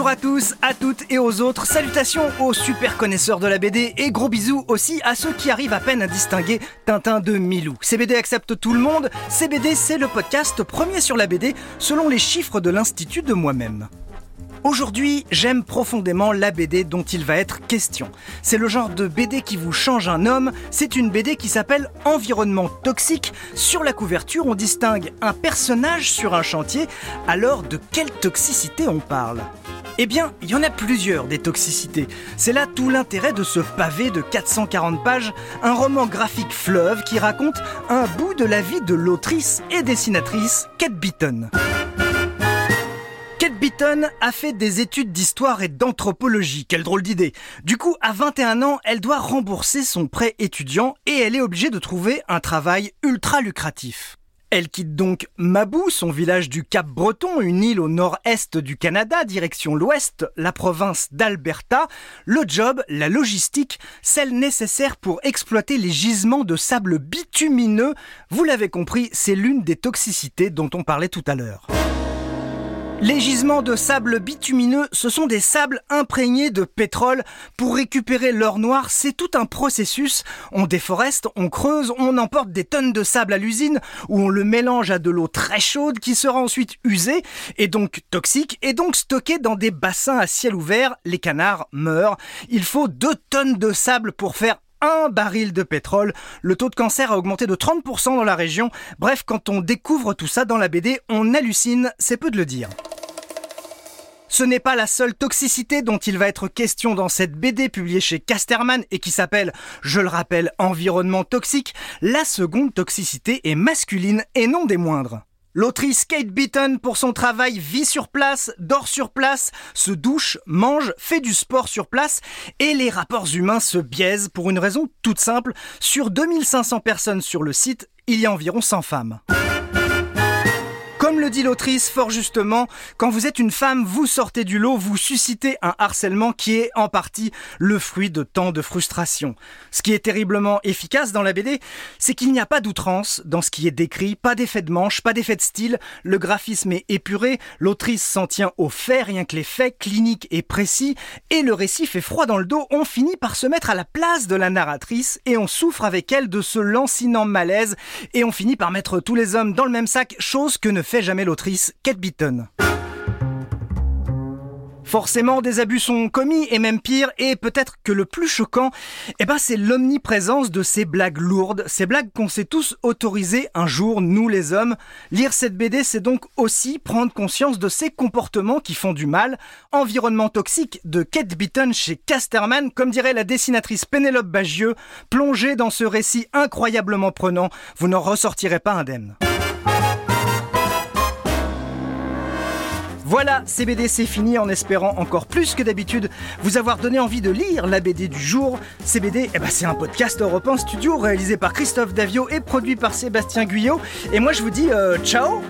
Bonjour à tous, à toutes et aux autres. Salutations aux super connaisseurs de la BD et gros bisous aussi à ceux qui arrivent à peine à distinguer Tintin de Milou. CBD accepte tout le monde. CBD, c'est le podcast premier sur la BD selon les chiffres de l'Institut de moi-même. Aujourd'hui, j'aime profondément la BD dont il va être question. C'est le genre de BD qui vous change un homme, c'est une BD qui s'appelle Environnement toxique. Sur la couverture, on distingue un personnage sur un chantier, alors de quelle toxicité on parle? Eh bien, il y en a plusieurs des toxicités. C'est là tout l'intérêt de ce pavé de 440 pages, un roman graphique fleuve qui raconte un bout de la vie de l'autrice et dessinatrice Kate Beaton. A fait des études d'histoire et d'anthropologie. Quelle drôle d'idée. Du coup, à 21 ans, elle doit rembourser son prêt étudiant et elle est obligée de trouver un travail ultra lucratif. Elle quitte donc Mabou, son village du Cap Breton, une île au nord-est du Canada, direction l'ouest, la province d'Alberta. Le job, la logistique, celle nécessaire pour exploiter les gisements de sable bitumineux. Vous l'avez compris, c'est l'une des toxicités dont on parlait tout à l'heure. Les gisements de sable bitumineux, ce sont des sables imprégnés de pétrole. Pour récupérer l'or noir, c'est tout un processus. On déforeste, on creuse, on emporte des tonnes de sable à l'usine, où on le mélange à de l'eau très chaude qui sera ensuite usée, et donc toxique, et donc stocké dans des bassins à ciel ouvert. Les canards meurent. Il faut deux tonnes de sable pour faire un baril de pétrole. Le taux de cancer a augmenté de 30% dans la région. Bref, quand on découvre tout ça dans la BD, on hallucine, c'est peu de le dire. Ce n'est pas la seule toxicité dont il va être question dans cette BD publiée chez Casterman et qui s'appelle, je le rappelle, Environnement toxique. La seconde toxicité est masculine et non des moindres. L'autrice Kate Beaton, pour son travail, vit sur place, dort sur place, se douche, mange, fait du sport sur place, et les rapports humains se biaisent pour une raison toute simple. Sur 2500 personnes sur le site, il y a environ 100 femmes. Comme le dit l'autrice fort justement, quand vous êtes une femme, vous sortez du lot, vous suscitez un harcèlement qui est en partie le fruit de tant de frustration. Ce qui est terriblement efficace dans la BD, c'est qu'il n'y a pas d'outrance dans ce qui est décrit, pas d'effet de manche, pas d'effet de style, le graphisme est épuré, l'autrice s'en tient aux faits, rien que les faits, cliniques et précis, et le récit fait froid dans le dos, on finit par se mettre à la place de la narratrice et on souffre avec elle de ce lancinant malaise. Et on finit par mettre tous les hommes dans le même sac, chose que ne fait jamais l'autrice Kate Beaton. Forcément, des abus sont commis, et même pire, et peut-être que le plus choquant, eh ben, c'est l'omniprésence de ces blagues lourdes, ces blagues qu'on s'est tous autorisées un jour, nous les hommes. Lire cette BD, c'est donc aussi prendre conscience de ces comportements qui font du mal. Environnement toxique de Kate Beaton chez Casterman, comme dirait la dessinatrice Pénélope Bagieux, plongez dans ce récit incroyablement prenant, vous n'en ressortirez pas indemne. Voilà, CBD c'est fini en espérant encore plus que d'habitude vous avoir donné envie de lire la BD du jour. CBD, eh ben, c'est un podcast Europe Studio réalisé par Christophe Davio et produit par Sébastien Guyot. Et moi je vous dis euh, ciao